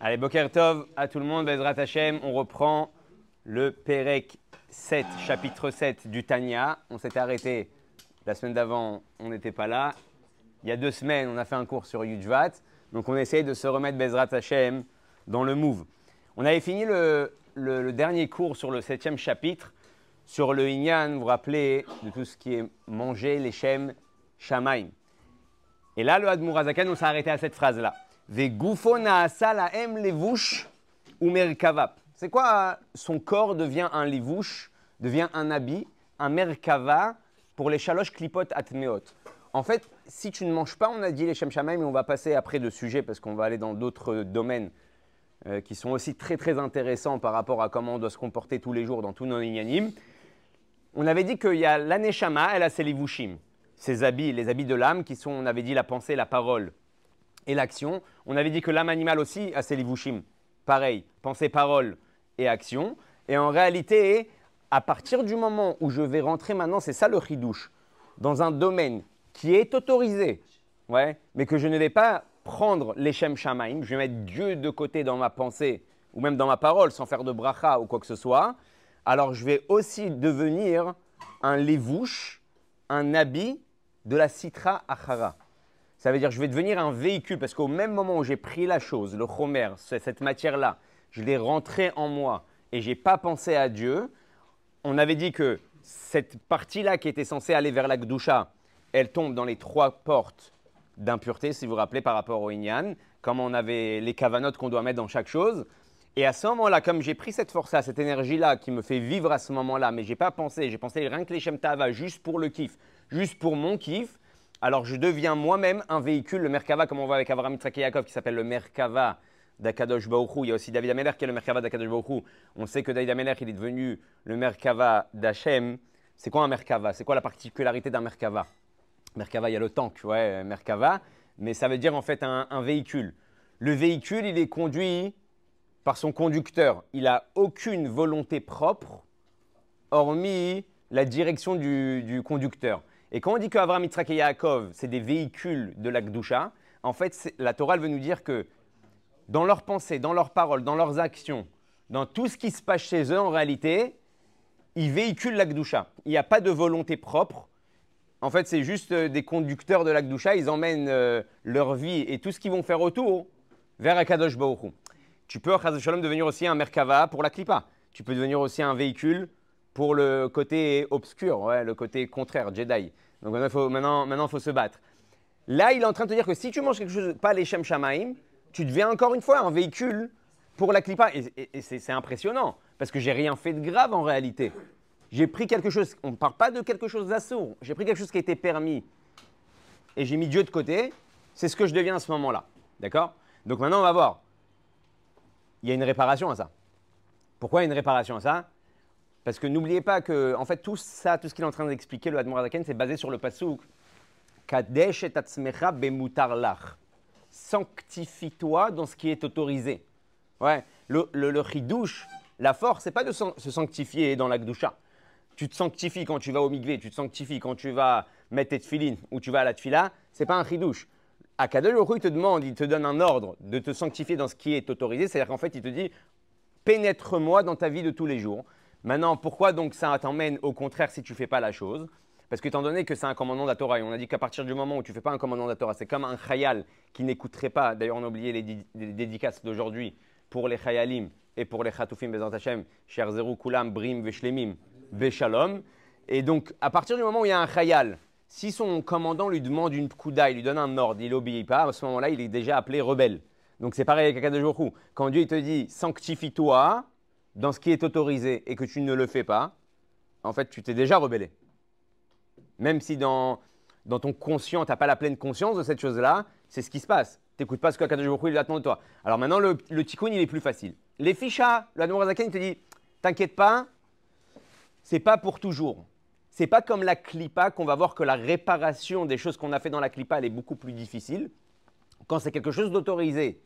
Allez, Boker Tov à tout le monde, Bezrat Hashem, on reprend le Perek 7, chapitre 7 du Tanya. On s'était arrêté la semaine d'avant, on n'était pas là. Il y a deux semaines, on a fait un cours sur Yujvat. Donc on essaye de se remettre Bezrat Hashem dans le move. On avait fini le, dernier cours sur le septième chapitre, sur le Inyan, vous vous rappelez, de tout ce qui est manger, les Shem, Shamaim. Et là, le Admurazakan, on s'est arrêté à cette phrase-là. C'est quoi euh, Son corps devient un levush, devient un habit, un merkava pour les chaloches klipot atmeot? En fait, si tu ne manges pas, on a dit les shem shamaim, mais on va passer après de sujet parce qu'on va aller dans d'autres domaines euh, qui sont aussi très très intéressants par rapport à comment on doit se comporter tous les jours dans tous nos inyanim. On avait dit qu'il y a l'aneshama, elle a ses levushim, ses habits, les habits de l'âme qui sont, on avait dit, la pensée, la parole et l'action. On avait dit que l'âme animale aussi a ses levushim. Pareil, pensée, parole et action. Et en réalité, à partir du moment où je vais rentrer maintenant, c'est ça le ridouche, dans un domaine qui est autorisé, ouais, mais que je ne vais pas prendre les Shem Shamaim, je vais mettre Dieu de côté dans ma pensée ou même dans ma parole sans faire de bracha ou quoi que ce soit, alors je vais aussi devenir un levouche, un habit de la citra achara. Ça veut dire que je vais devenir un véhicule parce qu'au même moment où j'ai pris la chose, le chomer, ce- cette matière-là, je l'ai rentrée en moi et j'ai pas pensé à Dieu, on avait dit que cette partie-là qui était censée aller vers la Gdusha, elle tombe dans les trois portes d'impureté, si vous vous rappelez, par rapport au Inyan, comme on avait les cavanotes qu'on doit mettre dans chaque chose. Et à ce moment-là, comme j'ai pris cette force-là, cette énergie-là qui me fait vivre à ce moment-là, mais j'ai pas pensé, j'ai pensé rien que les Shem Tava juste pour le kiff, juste pour mon kiff, alors je deviens moi-même un véhicule, le Merkava, comme on voit avec Avraham Yitzhak qui s'appelle le Merkava d'Akadosh Hu. Il y a aussi David Ameler qui est le Merkava d'Akadosh Hu. On sait que David Ameler, il est devenu le Merkava d'Hachem. C'est quoi un Merkava? C'est quoi la particularité d'un Merkava? Merkava, il y a le tank, ouais, Merkava, mais ça veut dire en fait un, véhicule. Le véhicule, il est conduit par son conducteur. Il n'a aucune volonté propre, hormis la direction du conducteur. Et quand on dit qu'Avraham, Yitzhak et Yaakov, c'est des véhicules de la Gdusha, en fait, la Torah veut nous dire que dans leurs pensées, dans leurs paroles, dans leurs actions, dans tout ce qui se passe chez eux, en réalité, ils véhiculent la Gdusha. Il n'y a pas de volonté propre. En fait, c'est juste euh, des conducteurs de la Gdusha. Ils emmènent euh, leur vie et tout ce qu'ils vont faire autour vers Akadosh Baruch. Tu peux, Shalom, devenir aussi un Merkava pour la Klippa. Tu peux devenir aussi un véhicule pour le côté obscur, le côté contraire, Jedi. Donc maintenant, il faut, maintenant, faut se battre. Là, il est en train de te dire que si tu manges quelque chose, pas les Shem Shamaim, tu deviens encore une fois un véhicule pour la Klippa. Et, c'est impressionnant, parce que j'ai rien fait de grave en réalité. J'ai pris quelque chose, on ne parle pas de quelque chose d'assaut, j'ai pris quelque chose qui était permis et j'ai mis Dieu de côté, c'est ce que je deviens à ce moment-là. D'accord? Donc maintenant, on va voir. Il y a une réparation à ça. Pourquoi il y a une réparation à ça? Parce que n'oubliez pas que, en fait, tout ça, tout ce qu'il est en train d'expliquer, le Admorazaken, c'est basé sur le pasuk Kadesh et atzmecha bemutar lach. Sanctifie-toi dans ce qui est autorisé. Ouais, le, le, chidouche, la force, c'est pas de se sanctifier dans la gdusha. Tu te sanctifies quand tu vas au migvé, tu te sanctifies quand tu vas mettre tes tefilines ou tu vas à la tfila, c'est pas un chidouche. Hu, il te demande, il te donne un ordre de te sanctifier dans ce qui est autorisé, c'est-à-dire qu'en fait, il te dit pénètre-moi dans ta vie de tous les jours. Maintenant, pourquoi donc ça t'emmène au contraire si tu fais pas la chose? Parce que étant donné que c'est un commandement de la Torah, et on a dit qu'à partir du moment où tu fais pas un commandement de la Torah, c'est comme un chayal qui n'écouterait pas. D'ailleurs, on a oublié les, di- les dédicaces d'aujourd'hui pour les chayalim et pour les chatoufim bezant Hashem, cher Zerou Kulam, Brim, Veshlemim, Veshalom. Et donc, à partir du moment où il y a un chayal, si son commandant lui demande une pkouda, il lui donne un ordre, il n'obéit pas, à ce moment-là, il est déjà appelé rebelle. Donc c'est pareil avec Akadosh. Quand Dieu il te dit sanctifie-toi dans ce qui est autorisé et que tu ne le fais pas, en fait, tu t'es déjà rebellé. Même si dans, dans ton conscient, tu n'as pas la pleine conscience de cette chose-là, c'est ce qui se passe. Tu n'écoutes pas ce que Hu, il attend de toi. Alors maintenant, le, le tikkun, il est plus facile. Les fichas, le Admorazaken, il te dit T'inquiète pas, c'est pas pour toujours. C'est pas comme la clipa qu'on va voir que la réparation des choses qu'on a fait dans la clipa, elle est beaucoup plus difficile. Quand c'est quelque chose d'autorisé,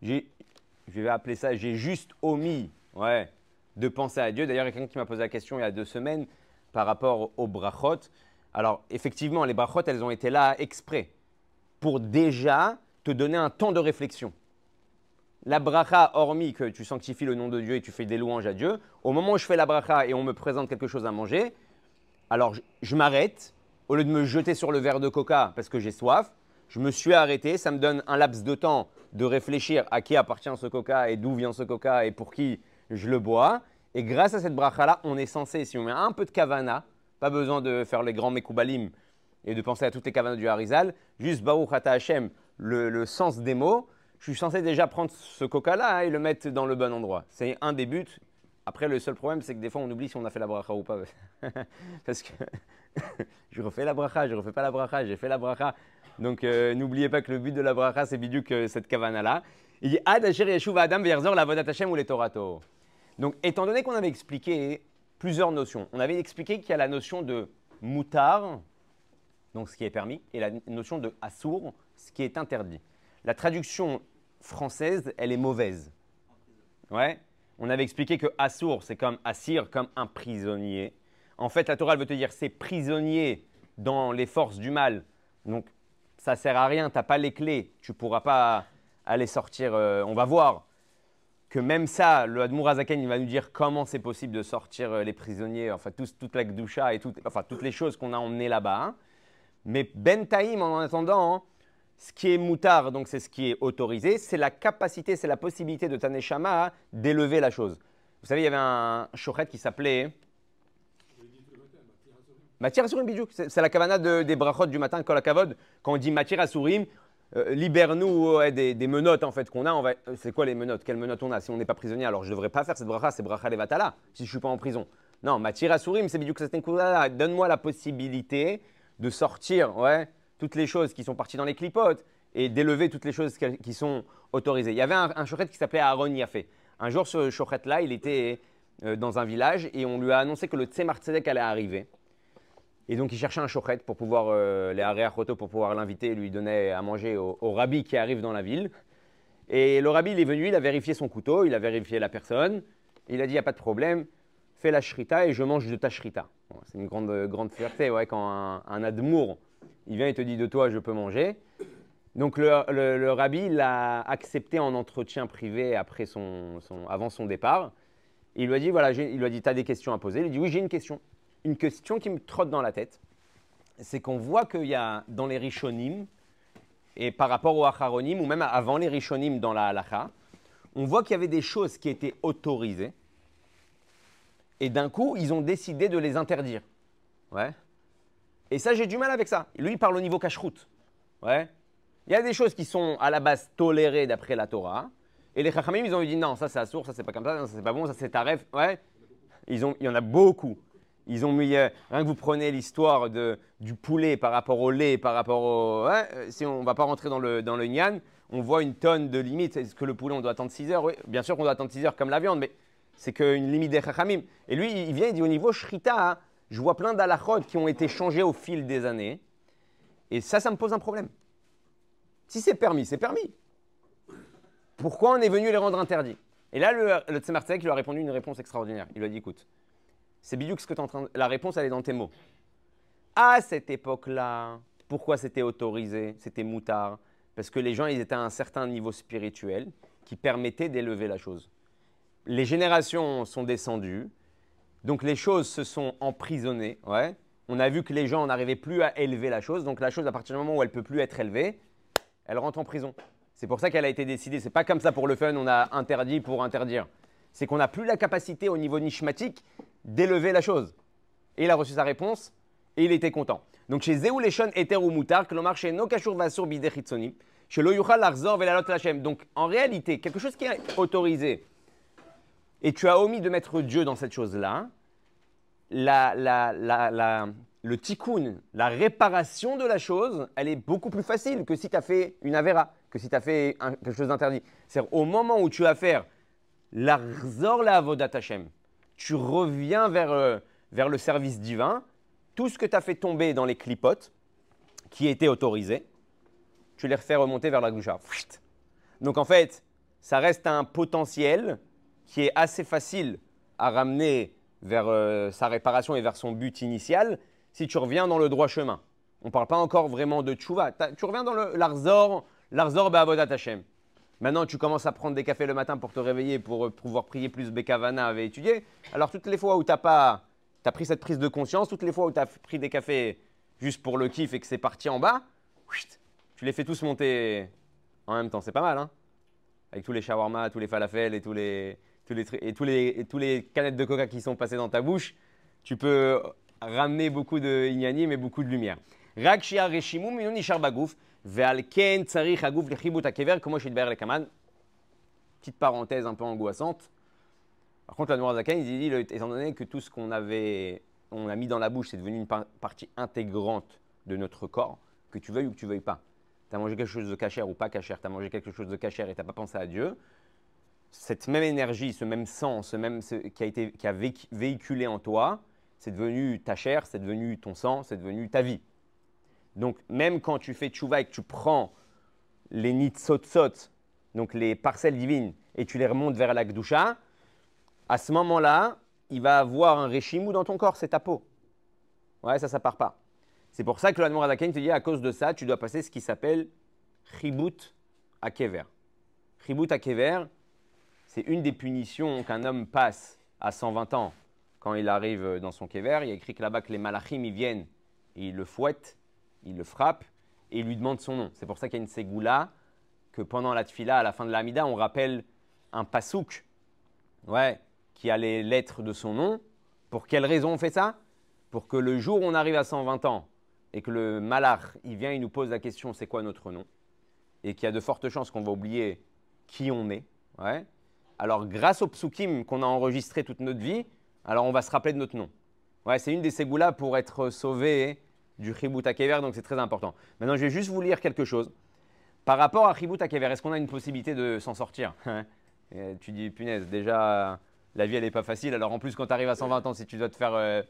je vais appeler ça, j'ai juste omis, ouais, de penser à Dieu. D'ailleurs, il y a quelqu'un qui m'a posé la question il y a deux semaines par rapport aux brachot. Alors, effectivement, les brachot, elles ont été là exprès pour déjà te donner un temps de réflexion. la bracha, hormis que tu sanctifies le nom de Dieu et tu fais des louanges à Dieu, au moment où je fais la bracha et on me présente quelque chose à manger, alors je, m'arrête, au lieu de me jeter sur le verre de coca parce que j'ai soif, je me suis arrêté, ça me donne un laps de temps de réfléchir à qui appartient ce coca et d'où vient ce coca et pour qui je le bois. Et grâce à cette bracha-là, on est censé, si on met un peu de kavana, pas besoin de faire les grands mekoubalim et de penser à toutes les kavanas du Harizal, juste Baruch Hashem, le, sens des mots, je suis censé déjà prendre ce coca-là et le mettre dans le bon endroit. C'est un des buts. Après, le seul problème, c'est que des fois, on oublie si on a fait la bracha ou pas. Parce que je refais la bracha, je refais pas la bracha, j'ai fait la bracha. Donc euh, n'oubliez pas que le but de la bracha, c'est que cette kavana-là. Il dit Ad Asher Yeshuv Adam Verzor la Vodat Hashem ou les Torato. Donc étant donné qu'on avait expliqué plusieurs notions, on avait expliqué qu'il y a la notion de moutar, donc ce qui est permis, et la notion de assour, ce qui est interdit. La traduction française, elle est mauvaise. Ouais. On avait expliqué que assour, c'est comme assir, comme un prisonnier. En fait, la Torah veut te dire c'est prisonnier dans les forces du mal. Donc ça sert à rien, tu n'as pas les clés, tu pourras pas aller sortir. Euh, on va voir que même ça, le Admour Azaken, il va nous dire comment c'est possible de sortir euh, les prisonniers, enfin toute la Gdusha et enfin, toutes les choses qu'on a emmenées là-bas. Hein. Mais Ben Taïm, en attendant, hein, ce qui est moutard, donc c'est ce qui est autorisé, c'est la capacité, c'est la possibilité de Taneshama d'élever la chose. Vous savez, il y avait un chochet qui s'appelait Matière Asurim Bijouk, c'est la kavana des brachot du matin, Kol Kavod. Quand on dit matière Asurim, euh, libère-nous des, menottes en fait qu'on a. Euh, c'est quoi les menottes? Quelles menottes on a? Si on n'est pas prisonnier, alors je ne devrais pas faire cette bracha, c'est bracha levatala, si je ne suis pas en prison. Non, matière Asurim, c'est Bijouk Donne-moi la possibilité de sortir ouais, toutes les choses qui sont parties dans les clipotes et d'élever toutes les choses qui sont autorisées. Il y avait un, un qui s'appelait Aaron Yafé. Un jour, ce chochet-là, il était euh, dans un village et on lui a annoncé que le Tzemar Tzedek allait arriver. Et donc, il cherchait un chochet pour pouvoir, euh, les Aréachoto, pour pouvoir l'inviter et lui donner à manger au, rabbi qui arrive dans la ville. Et le rabbi, il est venu, il a vérifié son couteau, il a vérifié la personne. Il a dit, il n'y a pas de problème, fais la shrita et je mange de ta shrita. c'est une grande, grande fierté, ouais, quand un, un, admour, il vient et te dit, de toi, je peux manger. Donc, le, le, rabbi l'a accepté en entretien privé après son, avant son départ. Il lui a dit, voilà, il lui a dit, tu as des questions à poser? Il lui a dit, oui, j'ai une question une question qui me trotte dans la tête, c'est qu'on voit qu'il y a dans les Rishonim, et par rapport aux Acharonim, ou même avant les Rishonim dans la Halacha, on voit qu'il y avait des choses qui étaient autorisées, et d'un coup, ils ont décidé de les interdire. Ouais. Et ça, j'ai du mal avec ça. Lui, il parle au niveau cache-route. Ouais. Il y a des choses qui sont à la base tolérées d'après la Torah, et les Chachamim, ils ont dit non, ça c'est source, ça c'est pas comme ça, ça c'est pas bon, ça c'est taref. Ouais. Ils ont, il y en a beaucoup. Ils ont mis, euh, rien que vous prenez l'histoire du poulet par rapport au lait, par rapport au. Euh, si on ne va pas rentrer dans le, dans le Nyan, on voit une tonne de limites. Est-ce que le poulet, on doit attendre 6 heures? Bien sûr qu'on doit attendre 6 heures comme la viande, mais c'est qu'une limite des chachamim. Et lui, il vient, il dit au niveau shrita, hein, je vois plein d'alachot qui ont été changés au fil des années. Et ça, ça me pose un problème. Si c'est permis, c'est permis. Pourquoi on est venu les rendre interdits? Et là, le, le lui a répondu une réponse extraordinaire. Il lui a dit écoute, c'est Bidou que tu en train de... La réponse, elle est dans tes mots. À cette époque-là, pourquoi c'était autorisé C'était moutard? Parce que les gens, ils étaient à un certain niveau spirituel qui permettait d'élever la chose. Les générations sont descendues, donc les choses se sont emprisonnées. Ouais. On a vu que les gens n'arrivaient plus à élever la chose, donc la chose, à partir du moment où elle peut plus être élevée, elle rentre en prison. C'est pour ça qu'elle a été décidée. C'est pas comme ça pour le fun, on a interdit pour interdire. C'est qu'on n'a plus la capacité au niveau nishmatique d'élever la chose. Et il a reçu sa réponse et il était content. Donc chez Zéouleshon Eter ou Moutar, que l'on marche no kashur vasur bidechitsoni, chez lo yuchal larzor velalot lachem. Donc en réalité, quelque chose qui est autorisé, et tu as omis de mettre Dieu dans cette chose-là, la, la, la, le tikkun, la réparation de la chose, elle est beaucoup plus facile que si tu as fait une avera, que si tu as fait quelque chose d'interdit. C'est-à-dire au moment où tu as fait l'arzor la tu reviens vers, euh, vers le service divin, tout ce que tu as fait tomber dans les clipotes, qui étaient autorisés, tu les refais remonter vers la goucha. Donc en fait, ça reste un potentiel qui est assez facile à ramener vers euh, sa réparation et vers son but initial si tu reviens dans le droit chemin. On ne parle pas encore vraiment de tchouva. Tu reviens dans l'arzor, l'arzor be'avodat Hashem. Maintenant, tu commences à prendre des cafés le matin pour te réveiller, pour euh, pouvoir prier plus Bekavana avait étudié. Alors, toutes les fois où tu as pas as pris cette prise de conscience, toutes les fois où tu as pris des cafés juste pour le kiff et que c'est parti en bas, tu les fais tous monter en même temps. C'est pas mal, hein Avec tous les shawarma, tous les falafels et tous les, tous les, et tous les, tous les canettes de coca qui sont passées dans ta bouche, tu peux ramener beaucoup de ignanim et beaucoup de lumière. Rakshia Reshimum, Ve'al ken tsarich agouf le akever, comment je suis le Petite parenthèse un peu angoissante. Par contre, la Noir Zakan, il dit, étant donné que tout ce qu'on avait, on a mis dans la bouche, c'est devenu une partie intégrante de notre corps, que tu veuilles ou que tu veuilles pas. Tu as mangé quelque chose de cachère ou pas cachère, tu as mangé quelque chose de cachère et tu n'as pas pensé à Dieu. Cette même énergie, ce même sang, ce même qui a été qui a véhiculé en toi, c'est devenu ta chair, c'est devenu ton sang, c'est devenu ta vie. Donc, même quand tu fais tchouva et que tu prends les nitsotsot, donc les parcelles divines, et tu les remontes vers la Gdusha, à ce moment-là, il va avoir un réchimou dans ton corps, c'est ta peau. Ouais, ça, ça part pas. C'est pour ça que l'Admor Adaken te dit, à cause de ça, tu dois passer ce qui s'appelle Chibut à Kever. Chibut à c'est une des punitions qu'un homme passe à 120 ans quand il arrive dans son Kever. Il y a écrit que là-bas que les malachim, ils viennent, et ils le fouettent, ils le frappent, et ils lui demandent son nom. C'est pour ça qu'il y a une ségoula, que pendant la tfila, à la fin de l'amida, on rappelle un pasouk, ouais, qui a les lettres de son nom. Pour quelle raison on fait ça? Pour que le jour où on arrive à 120 ans, et que le malach, il vient, il nous pose la question, c'est quoi notre nom? Et qu'il y a de fortes chances qu'on va oublier qui on est, ouais. Alors, grâce au psukim qu'on a enregistré toute notre vie, alors on va se rappeler de notre nom. Ouais, c'est une des ségoulas pour être sauvé du Chibut Akever, donc c'est très important. Maintenant, je vais juste vous lire quelque chose. Par rapport à Chibut Akever, est-ce qu'on a une possibilité de s'en sortir Et Tu dis, punaise, déjà, la vie, elle n'est pas facile. Alors en plus, quand tu arrives à 120 ans, si tu dois te faire euh,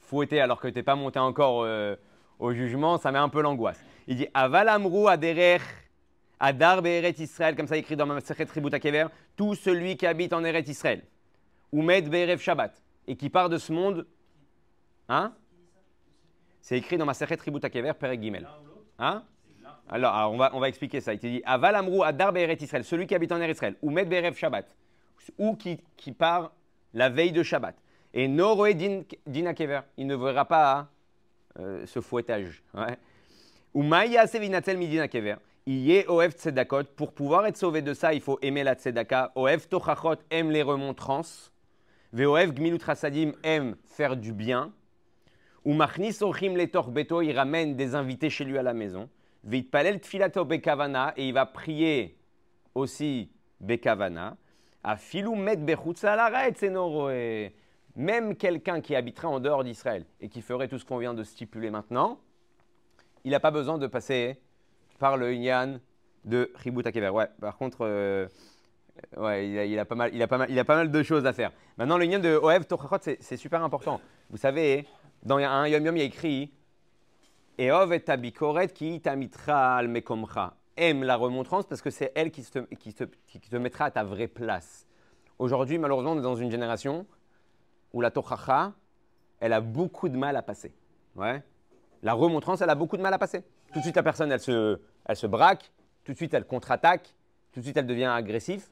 fouetter alors que tu n'es pas monté encore euh, au jugement, ça met un peu l'angoisse. Il dit, Aval amrou aderer Adar be'eret Israël, comme ça écrit dans ma Chibut Akever, tout celui qui habite en Eret Israël, ou met be'erev Shabbat, et qui part de ce monde, hein? C'est écrit dans ma Masechet Chibut Akever, Perek Gimel. Hein? Alors, alors, on, va, on va expliquer ça. Il te dit Aval amrou Adar be'eret Israël, celui qui habite en Israël, ou met be'erev Shabbat, ou qui, qui part la veille de Shabbat. Et Noroé din, din Akever, il ne verra pas euh, ce fouettage. Ou Maïa Sevinatel Midina Kever. Iye Oev Tzedakot. Pour pouvoir être sauvé de ça, il faut aimer la Tzedaka. Oev Tochachot aime les remontrances. Veoev Gmilut Hasadim aime faire du bien. Ou Machnis Ochim Letor Beto, il ramène des invités chez lui à la maison. Veitpalel Tfilato Bekavana, et il va prier aussi Bekavana. Afilu Met Bechutza Senoroe. Même quelqu'un qui habiterait en dehors d'Israël et qui ferait tout ce qu'on vient de stipuler maintenant, il n'a pas besoin de passer par le Inyan de Akever. Ouais, par contre, euh, ouais, il a, pas mal, il, a pas mal, il a pas mal de choses à faire. Maintenant, le Inyan de Oev Tochachot, c'est super important. Vous savez, dans un Yom Yom, il y a écrit et ki tamitra al. Aime la remontrance parce que c'est elle qui te, mettra à ta vraie place. Aujourd'hui, malheureusement, on est dans une génération où la tochacha, elle a beaucoup de mal à passer. La remontrance, elle a beaucoup de mal à passer. Tout de suite, la personne, elle se, elle se braque. Tout de suite, elle contre-attaque. Tout de suite, elle devient agressive.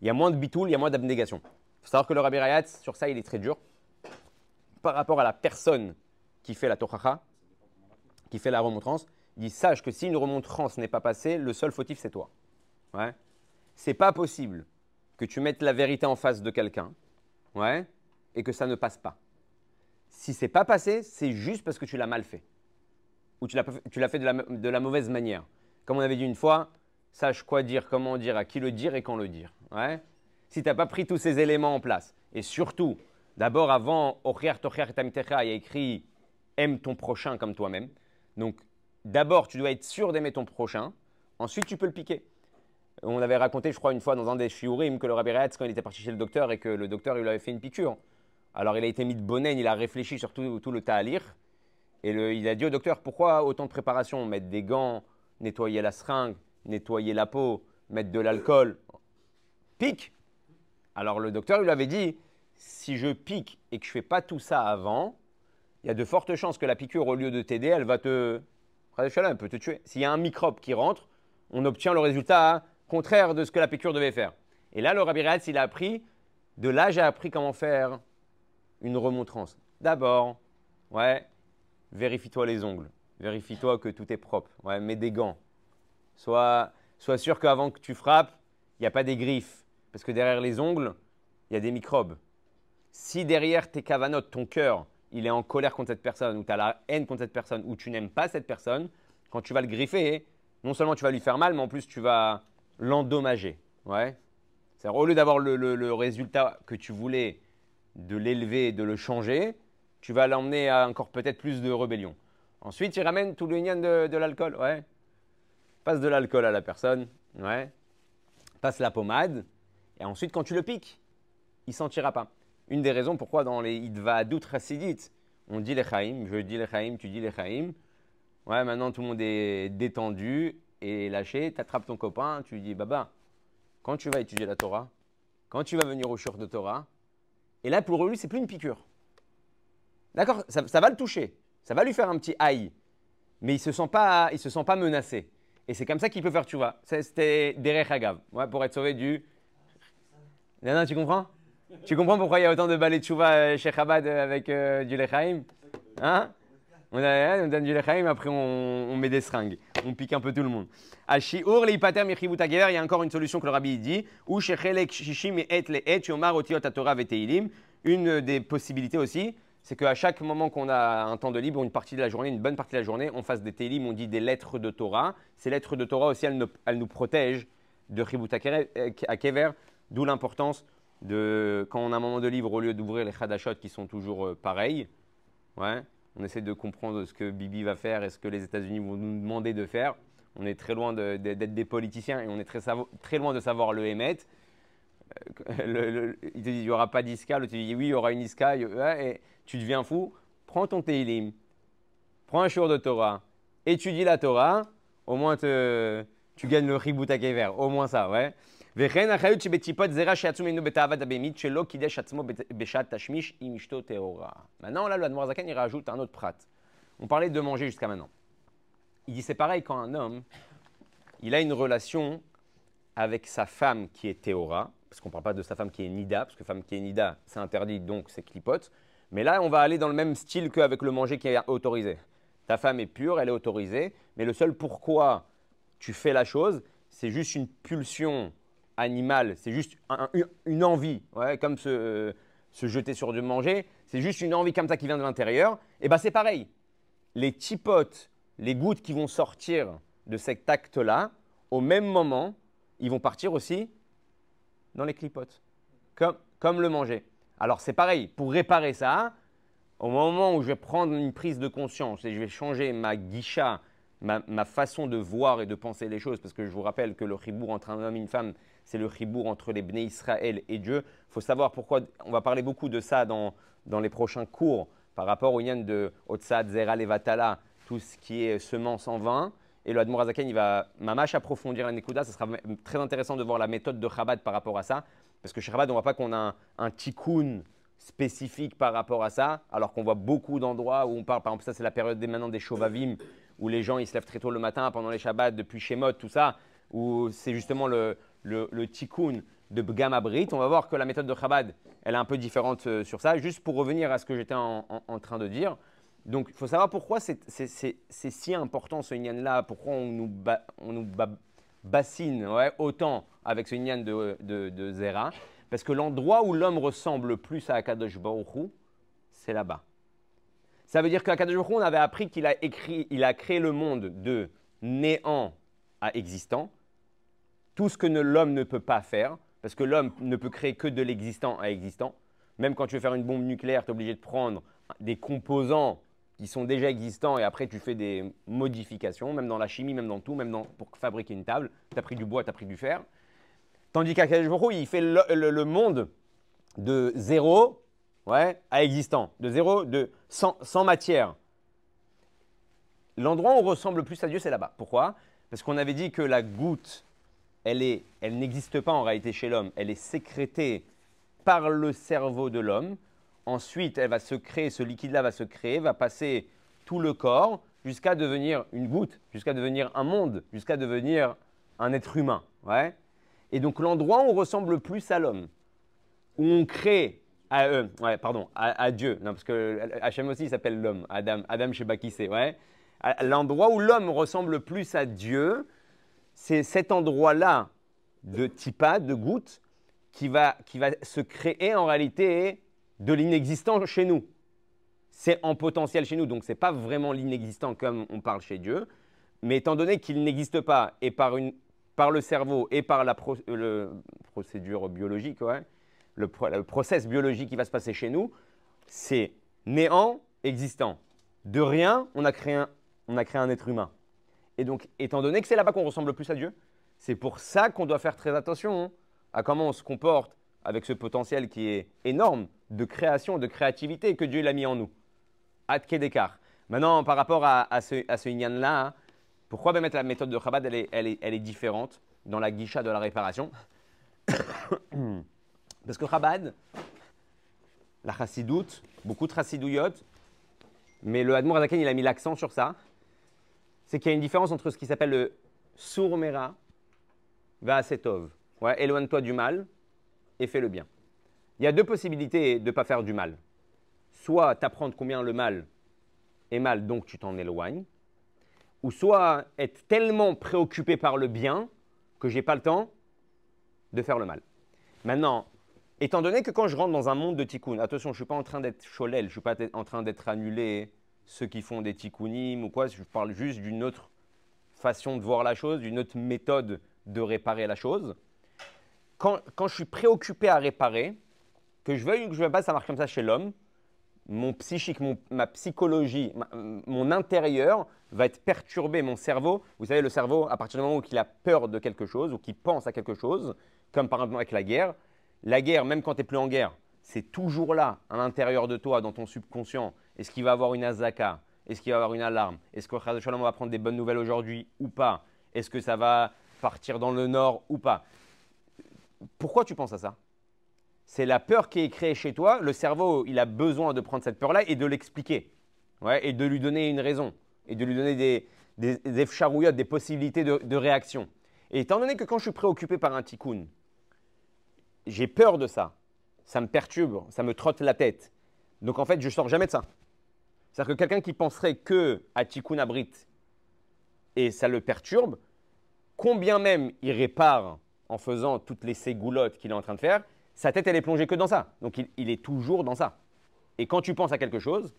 Il y a moins de bitoul, il y a moins d'abnégation. Il faut savoir que le Rabbi Rayat, sur ça, il est très dur. Par rapport à la personne qui fait la tochacha, qui fait la remontrance, il dit sache que si une remontrance n'est pas passée, le seul fautif, c'est toi. Ouais. C'est pas possible que tu mettes la vérité en face de quelqu'un, ouais, et que ça ne passe pas. Si c'est pas passé, c'est juste parce que tu l'as mal fait. Ou tu l'as, fait de la, de la mauvaise manière. Comme on avait dit une fois, sache quoi dire, comment dire, à qui le dire et quand le dire. Ouais si tu n'as pas pris tous ces éléments en place, et surtout, d'abord avant il y a écrit aime ton prochain comme toi-même. Donc, d'abord, tu dois être sûr d'aimer ton prochain. Ensuite, tu peux le piquer. On avait raconté, je crois, une fois dans un des shiurim que le Rabbi Rehatz, quand il était parti chez le docteur et que le docteur il lui avait fait une piqûre. Alors, il a été mis de bonnet, il a réfléchi sur tout, tout le lire. Et il a dit au docteur pourquoi autant de préparation? Mettre des gants, nettoyer la seringue, nettoyer la peau, mettre de l'alcool. Pique Alors, le docteur lui avait dit si je pique et que je fais pas tout ça avant, il y a de fortes chances que la piqûre, au lieu de t'aider, elle va te. Elle peut te tuer. S'il y a un microbe qui rentre, on obtient le résultat contraire de ce que la piqûre devait faire. Et là, le Rabbi Rehatz, il a appris, de là, j'ai appris comment faire une remontrance. D'abord, ouais, vérifie-toi les ongles. Vérifie-toi que tout est propre. Mets des gants. Sois, sois sûr qu'avant que tu frappes, il n'y a pas des griffes. Parce que derrière les ongles, il y a des microbes. Si derrière tes cavanotes, ton cœur, il est en colère contre cette personne, ou tu as la haine contre cette personne, ou tu n'aimes pas cette personne, quand tu vas le griffer, non seulement tu vas lui faire mal, mais en plus tu vas l'endommager. Ouais. C'est-à-dire, au lieu d'avoir le, résultat que tu voulais, de l'élever, de le changer, tu vas l'emmener à encore peut-être plus de rébellion. Ensuite, tu ramènes tout le de, l'alcool. Ouais. Passe de l'alcool à la personne. Ouais. Passe la pommade. Et ensuite, quand tu le piques, il sentira pas. Une des raisons pourquoi dans les Idva Adout Hasidit, on dit les Chaim, je dis les Chaim, tu dis les Chaim. Ouais, maintenant tout le monde est détendu et lâché. Tu attrapes ton copain, tu lui dis Baba, quand tu vas étudier la Torah, quand tu vas venir au shur de Torah, et là pour lui, c'est plus une piqûre. D'accord ça, va le toucher, ça va lui faire un petit aïe, mais il ne se, sent pas, il se sent pas menacé. Et c'est comme ça qu'il peut faire tu vois. C'était Derech Hagav, ouais, pour être sauvé du. Non, tu comprends? Tu comprends pourquoi il y a autant de balais de chouva euh, chez Chabad euh, avec euh, du Lechaim Hein? On, donne du Lechaim, après on, met des seringues. On pique un peu tout le monde. À Shiur, il y a encore une solution que le rabbi dit. Ou Shishim et le Et, Yomar Otiot Torah. Une des possibilités aussi, c'est qu'à chaque moment qu'on a un temps de libre, une partie de la journée, une bonne partie de la journée, on fasse des Teilim, on dit des lettres de Torah. Ces lettres de Torah aussi, elles, nous, protègent de Chibut Kever, d'où l'importance de, quand on a un moment de libre, au lieu d'ouvrir les Hadashot qui sont toujours euh, pareils, ouais, on essaie de comprendre ce que Bibi va faire et ce que les États-Unis vont nous demander de faire. On est très loin d'être des politiciens et on est très, très loin de savoir le émet. Euh, il te dit il n'y aura pas d'ISCA, l'autre dit oui, il y aura une ISCA. Tu deviens fou, prends ton Teilim, prends un jour de Torah, étudie la Torah, au moins tu gagnes le Ribut vert, au moins ça, ouais. Maintenant, là, le il rajoute un autre prat. On parlait de manger jusqu'à maintenant. Il dit c'est pareil quand un homme, il a une relation avec sa femme qui est Théora, parce qu'on ne parle pas de sa femme qui est Nida, parce que femme qui est Nida, c'est interdit, donc c'est clipote. Mais là, on va aller dans le même style qu'avec le manger qui est autorisé. Ta femme est pure, elle est autorisée, mais le seul pourquoi tu fais la chose, c'est juste une pulsion animale, c'est juste une envie, ouais, comme se, se, jeter sur du manger, c'est juste une envie comme ça qui vient de l'intérieur, et bien c'est pareil. Les tipotes, les gouttes qui vont sortir de cet acte-là, au même moment, ils vont partir aussi dans les clipotes, comme, comme le manger. Alors c'est pareil, pour réparer ça, au moment où je vais prendre une prise de conscience et je vais changer ma guicha, ma, façon de voir et de penser les choses, parce que je vous rappelle que le ribour entre un homme et une femme, c'est le ribour entre les Bnei Israël et Dieu. Il faut savoir pourquoi, on va parler beaucoup de ça dans, dans les prochains cours par rapport au yen de Otsad, Zera, Levatala, tout ce qui est semence en vin. Et le Admor il va mamash approfondir la Nekuda. Ce sera très intéressant de voir la méthode de Chabad par rapport à ça. Parce que chez Chabad, on ne voit pas qu'on a un, un tikkun spécifique par rapport à ça, alors qu'on voit beaucoup d'endroits où on parle, par exemple, ça c'est la période des, maintenant des Shovavim, où les gens ils se lèvent très tôt le matin pendant les Shabbats, depuis Shemot, tout ça, où c'est justement le, le, tikkun de Bgam Abrit. On va voir que la méthode de Chabad, elle est un peu différente euh, sur ça. Juste pour revenir à ce que j'étais en, train de dire, donc il faut savoir pourquoi c'est si important ce yin là pourquoi on nous, bassine autant avec ce de, de Zera. Parce que l'endroit où l'homme ressemble le plus à Akadosh Baruch c'est là-bas. Ça veut dire qu'Akadosh Baruch on avait appris qu'il a, écrit, il a créé le monde de néant à existant. Tout ce que l'homme ne peut pas faire, parce que l'homme ne peut créer que de l'existant à existant. Même quand tu veux faire une bombe nucléaire, tu es obligé de prendre des composants qui sont déjà existants et après tu fais des modifications, même dans la chimie, même dans tout, même pour fabriquer une table. Tu as pris du bois, tu as pris du fer. Tandis qu'Akadosh il fait le, monde de zéro ouais, à existant, de zéro, de sans, matière. L'endroit où on ressemble le plus à Dieu, c'est là-bas. Pourquoi? Parce qu'on avait dit que la goutte, elle, n'existe pas en réalité chez l'homme. Elle est sécrétée par le cerveau de l'homme. Ensuite, elle va se créer, ce liquide-là va se créer, va passer tout le corps jusqu'à devenir une goutte, jusqu'à devenir un monde, jusqu'à devenir un être humain. Et donc l'endroit où on ressemble le plus à l'homme, où on crée à, ouais, pardon, à, Dieu, non, parce que Hachem aussi s'appelle l'homme, Adam, Adam, je sais pas qui c'est. L'endroit où l'homme ressemble le plus à Dieu, c'est cet endroit-là de tipa, de goutte, qui va, qui va se créer en réalité de l'inexistant chez nous. C'est en potentiel chez nous, donc ce n'est pas vraiment l'inexistant comme on parle chez Dieu. Mais étant donné qu'il n'existe pas, et par, une, par le cerveau et par la procédure biologique, le, le process biologique qui va se passer chez nous, c'est néant existant. De rien, on a créé un, on a créé un être humain. Et donc, étant donné que c'est là-bas qu'on ressemble le plus à Dieu, c'est pour ça qu'on doit faire très attention hein, à comment on se comporte avec ce potentiel qui est énorme de création, de créativité que Dieu l'a mis en nous. D'écart. Maintenant, par rapport à, ce, à ce là hein, pourquoi ben, mettre la méthode de Chabad, elle est, différente dans la guicha de la réparation? Parce que Chabad, la chassidoute, beaucoup de chassidouyot, mais le Admour Azaken, il a mis l'accent sur ça, c'est qu'il y a une différence entre ce qui s'appelle le sourmera va setov. Ouais, éloigne-toi du mal et fais le bien. Il y a deux possibilités de ne pas faire du mal. Soit t'apprendre combien le mal est mal, donc tu t'en éloignes, ou soit être tellement préoccupé par le bien que j'ai pas le temps de faire le mal. Maintenant, étant donné que quand je rentre dans un monde de tikkun, attention, je ne suis pas en train d'être cholel, je ne suis pas en train d'être annulé, ceux qui font des tikkunim ou quoi, je parle juste d'une autre façon de voir la chose, d'une autre méthode de réparer la chose. Quand, je suis préoccupé à réparer, que je veuille ou que je ne veuille pas, ça marche comme ça chez l'homme, mon psychique, ma psychologie, mon intérieur va être perturbé, mon cerveau. Vous savez, le cerveau, à partir du moment où il a peur de quelque chose ou qu'il pense à quelque chose, comme par exemple avec la guerre, la guerre, même quand tu n'es plus en guerre, c'est toujours là, à l'intérieur de toi, dans ton subconscient. Est-ce qu'il va avoir une azaka? Est-ce qu'il va avoir une alarme? Est-ce que Shalom va prendre des bonnes nouvelles aujourd'hui ou pas? Est-ce que ça va partir dans le nord ou pas? Pourquoi tu penses à ça? C'est la peur qui est créée chez toi. Le cerveau, il a besoin de prendre cette peur-là et de l'expliquer. Ouais, et de lui donner une raison. Et de lui donner des, des, des, possibilités de, réaction. Et étant donné que quand je suis préoccupé par un tikkun, j'ai peur de ça ça me perturbe, ça me trotte la tête. Donc en fait, je sors jamais de ça. C'est-à-dire que quelqu'un qui penserait que à Tikkun Abrit et ça le perturbe, combien même il répare en faisant toutes les ségoulottes qu'il est en train de faire, sa tête elle est plongée que dans ça. Donc il, est toujours dans ça. Et quand tu penses à quelque chose,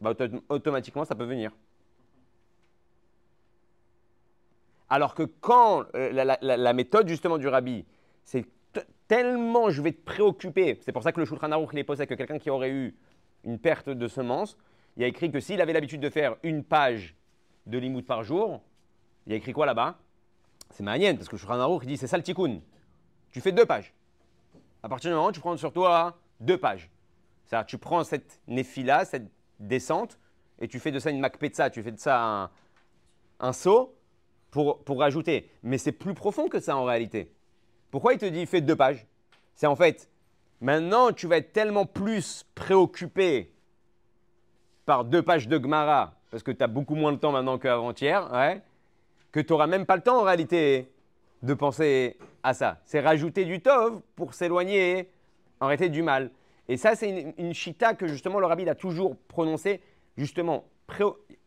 bah, automatiquement ça peut venir. Alors que quand euh, la, méthode justement du rabbi, c'est tellement je vais te préoccuper. C'est pour ça que le Shulchan Aruch, il est posé que quelqu'un qui aurait eu une perte de semences, il a écrit que s'il avait l'habitude de faire une page de limoud par jour, il a écrit quoi là-bas? C'est manienne, parce que Shulchan Aruch, dit c'est ça le tikkun. Tu fais deux pages. À partir du moment où tu prends sur toi deux pages. C'est-à-dire tu prends cette néphila, cette descente, et tu fais de ça une makpetza, tu fais de ça un, un saut pour, pour rajouter. Mais c'est plus profond que ça en réalité. Pourquoi il te dit fais deux pages? C'est en fait, maintenant tu vas être tellement plus préoccupé par deux pages de Gemara, parce que tu as beaucoup moins de temps maintenant qu'avant-hier, que tu n'auras même pas le temps en réalité de penser à ça. C'est rajouter du tov pour s'éloigner en réalité du mal. Et ça, c'est une, chita que justement le rabbi a toujours prononcé, justement.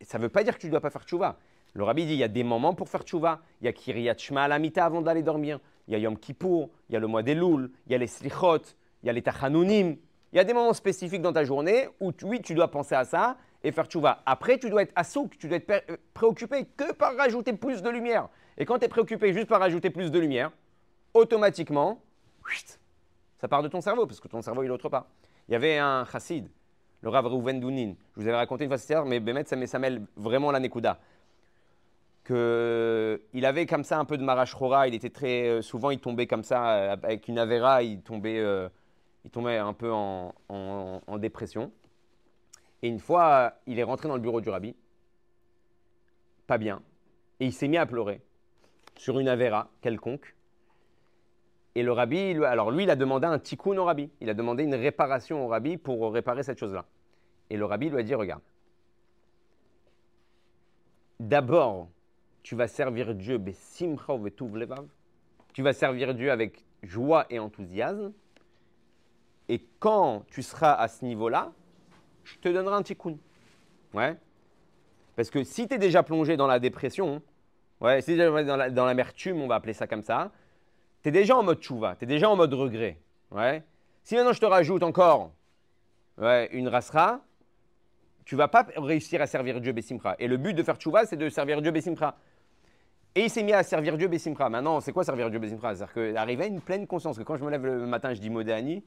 Ça ne veut pas dire que tu ne dois pas faire tchouva. Le rabbi dit il y a des moments pour faire tchouva. Il y a Kiryat Shema à la mita avant d'aller dormir il y a Yom Kippour, il y a le mois des Loul, il y a les Slichot, il y a les Tachanunim. Il y a des moments spécifiques dans ta journée où, oui, tu dois penser à ça et faire tchouva. Après, tu dois être assouk, tu dois être euh, préoccupé que par rajouter plus de lumière. Et quand tu es préoccupé juste par rajouter plus de lumière, automatiquement, ça part de ton cerveau, parce que ton cerveau, il est autre part. Il y avait un chassid, le Rav Reuven Dounin. Je vous avais raconté une fois mais Bémet, ça, mêle vraiment la Nekuda qu'il avait comme ça un peu de marachora, il était très euh, souvent il tombait comme ça euh, avec une avera, il tombait, il tombait un peu en, dépression. Et une fois, il est rentré dans le bureau du rabbi, pas bien, et il s'est mis à pleurer sur une avera quelconque. Et le rabbi, alors lui, il a demandé un tikkun au rabbi, il a demandé une réparation au rabbi pour réparer cette chose-là. Et le rabbi lui a dit, regarde, d'abord, tu vas servir Dieu, tu vas servir Dieu avec joie et enthousiasme. Et quand tu seras à ce niveau-là, je te donnerai un tikkun. Ouais. Parce que si tu es déjà plongé dans la dépression, ouais, si tu es déjà dans l'amertume, on va appeler ça comme ça, tu es déjà en mode chouva, tu es déjà en mode regret. Ouais. Si maintenant je te rajoute encore une rasra, tu vas pas réussir à servir Dieu Bessimcha. Et le but de faire chouva, c'est de servir Dieu Bessimcha. Et il s'est mis à servir Dieu Bessimcha. Maintenant, c'est quoi servir Dieu Bessimcha C'est-à-dire qu'arriver à une pleine conscience que quand je me lève le matin, je dis Modéani,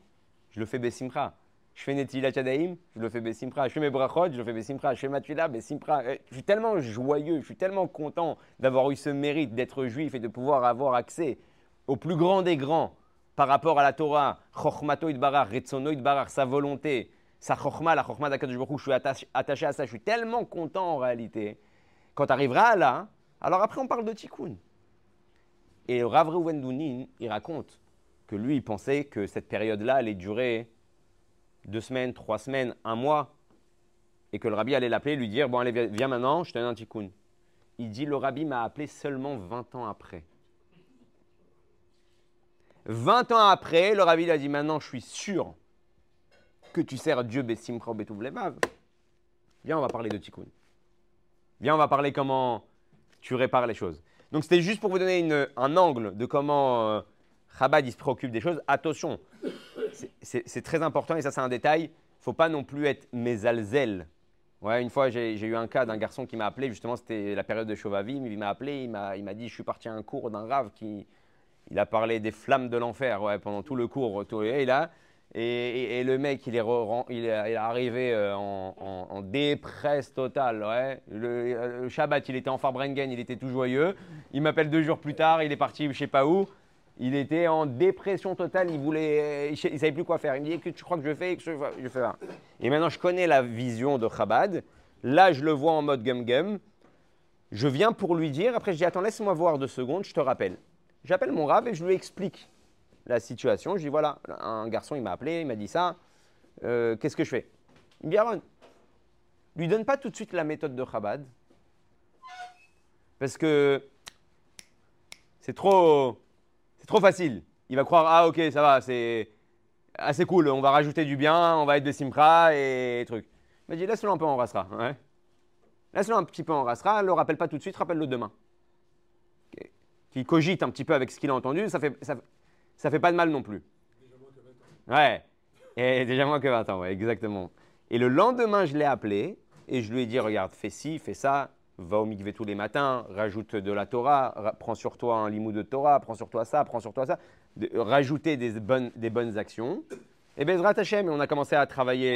je le fais Bessimcha. Je fais Netilat Chadaim, je le fais Bessimcha. Je fais mes brachot, je le fais Bessimcha. Je fais Matula, Bessimcha. Je suis tellement joyeux, je suis tellement content d'avoir eu ce mérite d'être juif et de pouvoir avoir accès au plus grand des grands par rapport à la Torah, Chochmato Idbarar, Retzono Idbarar, sa volonté, sa Chochma, la Chochma d'Akadosh je suis attaché, à ça, je suis tellement content en réalité. Quand tu là, alors après on parle de Tikkun. Et Rav Reuven il raconte que lui, il pensait que cette période-là allait durer deux semaines, trois semaines, un mois, et que le rabbi allait l'appeler, lui dire, bon allez, viens maintenant, je te donne un tikkun. Il dit, le rabbi m'a appelé seulement 20 ans après. 20 ans après, le rabbi a dit, maintenant je suis sûr que tu sers Dieu Bessim Levav. Viens, on va parler de tikkun. Viens, on va parler comment tu répares les choses. Donc c'était juste pour vous donner un angle de comment euh, Chabad il se préoccupe des choses. Attention, c'est très important et ça c'est un détail. Il ne faut pas non plus être mésalzel. Ouais, une fois j'ai eu un cas d'un garçon qui m'a appelé, justement c'était la période de Chauvavim, il m'a appelé, il m'a dit je suis parti à un cours d'un rave qui il a parlé des flammes de l'enfer pendant tout le cours. Et, là, et, le mec il est, il est, arrivé euh, en, dépresse totale. Ouais. Le, Shabbat il était en Farbrengen, il était tout joyeux. Il m'appelle deux jours plus tard, il est parti je sais pas où. Il était en dépression totale, il voulait, savait plus quoi faire. Il me dit que tu crois que je fais, que je, fais. Et maintenant je connais la vision de Chabad. Là je le vois en mode gum gum. Je viens pour lui dire. Après je dis attends laisse-moi voir deux secondes, je te rappelle. J'appelle mon rab et je lui explique la situation. Je dis voilà un garçon il m'a appelé, il m'a dit ça. Euh, qu'est-ce que je fais? Il me dit Aaron, lui donne pas tout de suite la méthode de Chabad parce que c'est trop trop facile. Il va croire, ah ok, ça va, c'est assez cool, on va rajouter du bien, on va être de Simra et trucs. Il m'a dit, laisse-le un peu en rasera. Ouais. Laisse-le un petit peu en rasera, le rappelle pas tout de suite, rappelle-le demain. Qu'il cogite un petit peu avec ce qu'il a entendu, ça fait, ça, ça, fait pas de mal non plus. Déjà moins que 20 ans. Ouais, et déjà moins que 20 ans, exactement. Et le lendemain, je l'ai appelé et je lui ai dit, regarde, fais ci, fais ça, va au mikvé tous les matins, rajoute de la Torah, prends sur toi un limou de Torah, prends sur toi ça, prends sur toi ça, rajouter des bonnes, des bonnes actions. Et Bezrat Hashem, on a commencé à travailler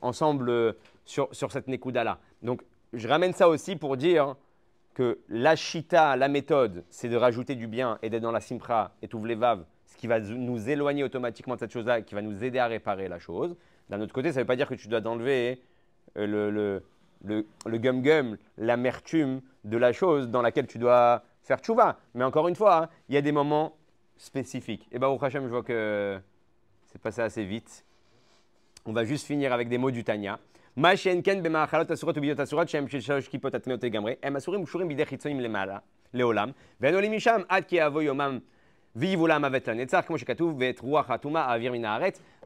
ensemble euh, sur, cette Nekuda-là. Donc, je ramène ça aussi pour dire que la Shita, la méthode, c'est de rajouter du bien et d'être dans la Simpra et tout les vaves, ce qui va nous éloigner automatiquement de cette chose-là, qui va nous aider à réparer la chose. D'un autre côté, ça ne veut pas dire que tu dois enlever euh, le le, gum-gum, l'amertume de la chose dans laquelle tu dois faire tchouva. Mais encore une fois, hein, il y a des moments spécifiques. Et bien, au Hachem, je vois que c'est passé assez vite. On va juste finir avec des mots du Tanya.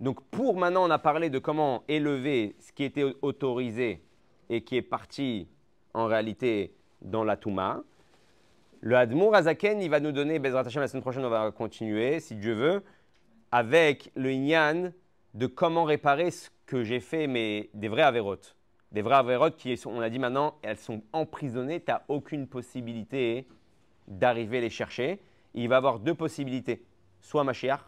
Donc pour maintenant, on a parlé de comment élever ce qui était autorisé et qui est parti en réalité dans la Touma. Le Hadmour Azaken, il va nous donner, Bezrat la semaine prochaine, on va continuer, si Dieu veut, avec le Inyan de comment réparer ce que j'ai fait, mais des vrais Avérotes. Des vrais Avérotes qui, on a dit maintenant, elles sont emprisonnées, tu n'as aucune possibilité d'arriver les chercher. Il va avoir deux possibilités. Soit Mashiach,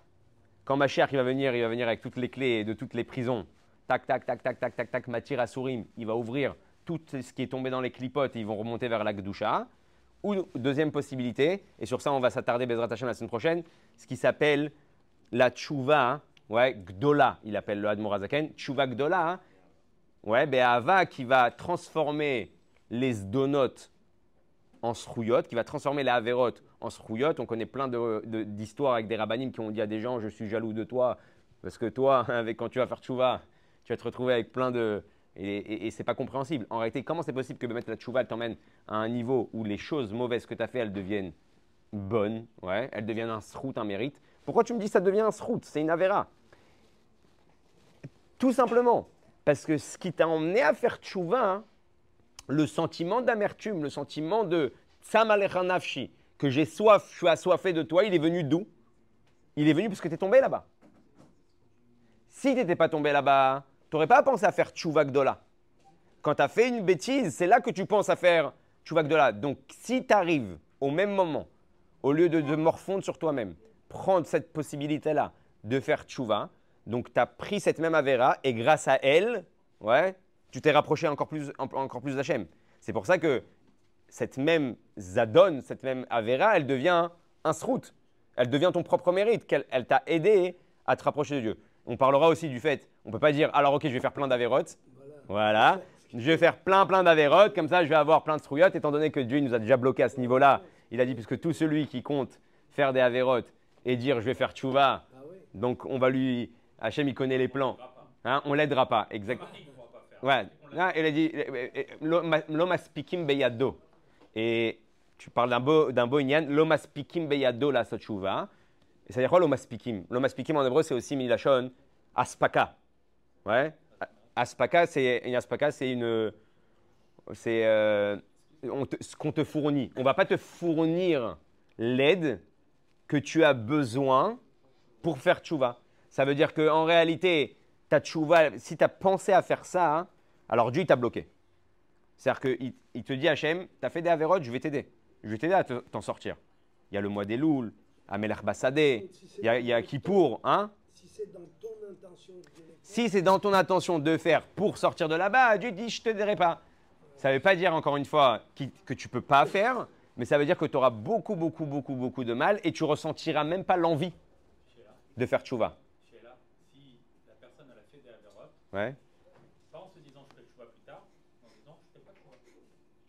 quand Mashiach il va venir, il va venir avec toutes les clés de toutes les prisons tac, tac, tac, tac, tac, tac, tac, Matir Asurim, il va ouvrir tout ce qui est tombé dans les clipotes et ils vont remonter vers la Gdusha. Ou deuxième possibilité, et sur ça on va s'attarder Bezrat Hashem la semaine prochaine, ce qui s'appelle la Tchouva, ouais, Gdola, il appelle le Admorazaken, Tchouva Gdola, ouais, Be'ava qui va transformer les Zdonot en Srouyot, qui va transformer la Averot en Srouyot. On connaît plein d'histoires avec des rabbinim qui ont dit à des gens Je suis jaloux de toi, parce que toi, avec, quand tu vas faire Tchouva, tu vas te retrouver avec plein de. Et, et, c'est pas compréhensible. En réalité, comment c'est possible que mettre la tchouva t'emmène à un niveau où les choses mauvaises que tu as fait, elles deviennent bonne, ouais, elle devient un srout, un mérite. Pourquoi tu me dis ça devient un srout? C'est une avera. Tout simplement, parce que ce qui t'a emmené à faire tchouva, le sentiment d'amertume, le sentiment de tsam nafshi, que j'ai soif, je suis assoiffé de toi, il est venu d'où? Il est venu parce que tu es tombé là-bas. Si tu n'étais pas tombé là-bas, tu n'aurais pas pensé à faire tchouva gdola. Quand tu as fait une bêtise, c'est là que tu penses à faire tchouva gdola. Donc si tu arrives au même moment, au lieu de, de morfondre sur toi-même, prendre cette possibilité-là de faire tchouva, donc tu as pris cette même Avera et grâce à elle, ouais, tu t'es rapproché encore plus, encore plus d'Hachem. C'est pour ça que cette même Zadon, cette même Avera, elle devient un srout. Elle devient ton propre mérite, qu'elle elle, t'a aidé à te rapprocher de Dieu. On parlera aussi du fait, on ne peut pas dire alors ok, je vais faire plein d'avérotes. Voilà. Je vais faire plein plein d'avérotes, comme ça je vais avoir plein de strouillottes, étant donné que Dieu nous a déjà bloqué à ce niveau-là. Il a dit, puisque tout celui qui compte faire des avérotes et dire je vais faire tchouva, donc on va lui. Hachem, il connaît les plans. Hein, on l'aidera pas, exactement. Ouais. Ah, il a dit l'homme aspikim beyado. Et tu parles d'un beau, d'un beau l'homme aspikim beyado la sotchouva. Et ça veut dire quoi l'homme aspikim L'homme aspikim en hébreu, c'est aussi milachon aspaka. Ouais? Aspaka, c'est une aspaka, c'est une. C'est euh, ce qu'on te fournit. On va pas te fournir l'aide que tu as besoin pour faire tchouva. Ça veut dire qu'en réalité, ta tchouva, si tu as pensé à faire ça, hein, alors Dieu t'a bloqué. C'est-à-dire qu'il il te dit Hachem, tu as fait des avérotes, je vais t'aider. Je vais t'aider à t'en sortir. Il y a le mois des louls, Amelach Bassadé, il y a, y a Kippour, hein? Si c'est dans ton intention de faire pour sortir de là-bas, Dieu dit je te t'aiderai pas. Ça ne veut pas dire encore une fois que tu ne peux pas faire, mais ça veut dire que tu auras beaucoup, beaucoup, beaucoup, beaucoup de mal et tu ressentiras même pas l'envie de faire tchouva. Si la personne a fait des avérotes, Ouais. pas en se disant je le choix plus tard, en disant je fais pas choix. Je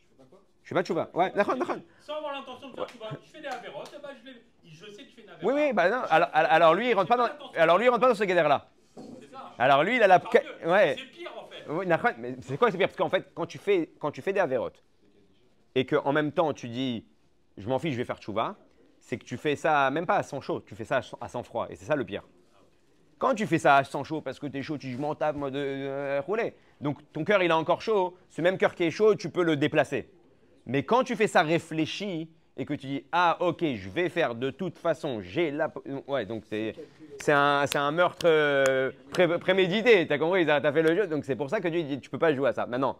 fais pas quoi Je fais pas tchouva. Ouais, d'accord, d'accord. Sans avoir l'intention de faire choix, je fais des avérotes, eh ben, je, vais- je sais que. Oui, oui, bah non. Alors, alors lui, il rentre pas dans, alors lui, il rentre pas dans ce guédère-là. C'est ça. Alors lui, il a la. Ouais. C'est pire en fait. Oui, mais c'est quoi c'est pire? Parce qu'en fait, quand tu fais, quand tu fais des avérotes et qu'en même temps tu dis je m'en fiche, je vais faire tchouva, c'est que tu fais ça même pas à sang chaud, tu fais ça à sang- froid. Et c'est ça le pire. Quand tu fais ça à sang chaud parce que tu es chaud, tu dis je m'en tape moi de euh, rouler. Donc ton cœur il est encore chaud, ce même cœur qui est chaud, tu peux le déplacer. Mais quand tu fais ça réfléchi et que tu dis ah ok je vais faire de toute façon, j'ai la ouais donc c'est c'est un, un meurtre euh, pré- prémédité, t'as compris, t'as fait le jeu, donc c'est pour ça que Dieu dit tu peux pas jouer à ça. Maintenant,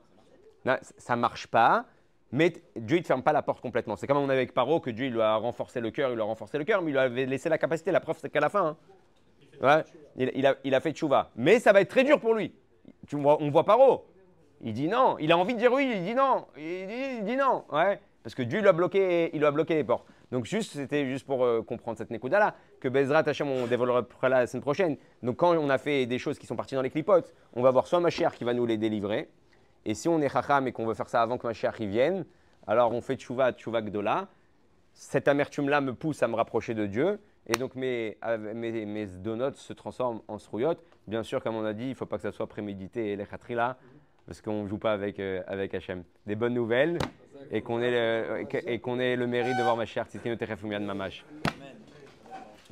c- ça marche pas, mais Dieu te ferme pas la porte complètement. C'est comme on avait avec Paro que Dieu il lui a renforcé le cœur, il lui a renforcé le cœur, mais il lui avait laissé la capacité. La preuve c'est qu'à la fin, hein, ouais, il, il a, il a fait tchouva. Mais ça va être très dur pour lui. Tu vois, on voit Paro. Il dit non. Il a envie de dire oui, il dit non. Il dit, il dit non. Ouais. Parce que Dieu lui a bloqué, il a bloqué les portes. Donc juste, c'était juste pour euh, comprendre cette Nekuda là, que Bezrat Hashem, on développera la semaine prochaine. Donc quand on a fait des choses qui sont parties dans les clipotes, on va voir soit Mashiach qui va nous les délivrer, et si on est Chacham et qu'on veut faire ça avant que Mashiach y vienne, alors on fait Tchouva, Tchouva Gdola. Cette amertume-là me pousse à me rapprocher de Dieu, et donc mes, av- mes, mes donuts se transforment en srouillottes. Bien sûr, comme on a dit, il ne faut pas que ça soit prémédité et les khatrila, parce qu'on ne joue pas avec, euh, avec Hachem. Des bonnes nouvelles, et qu'on ait, le- mérite de voir Mashiach, Tzidkenu Teref Umiad Mamash.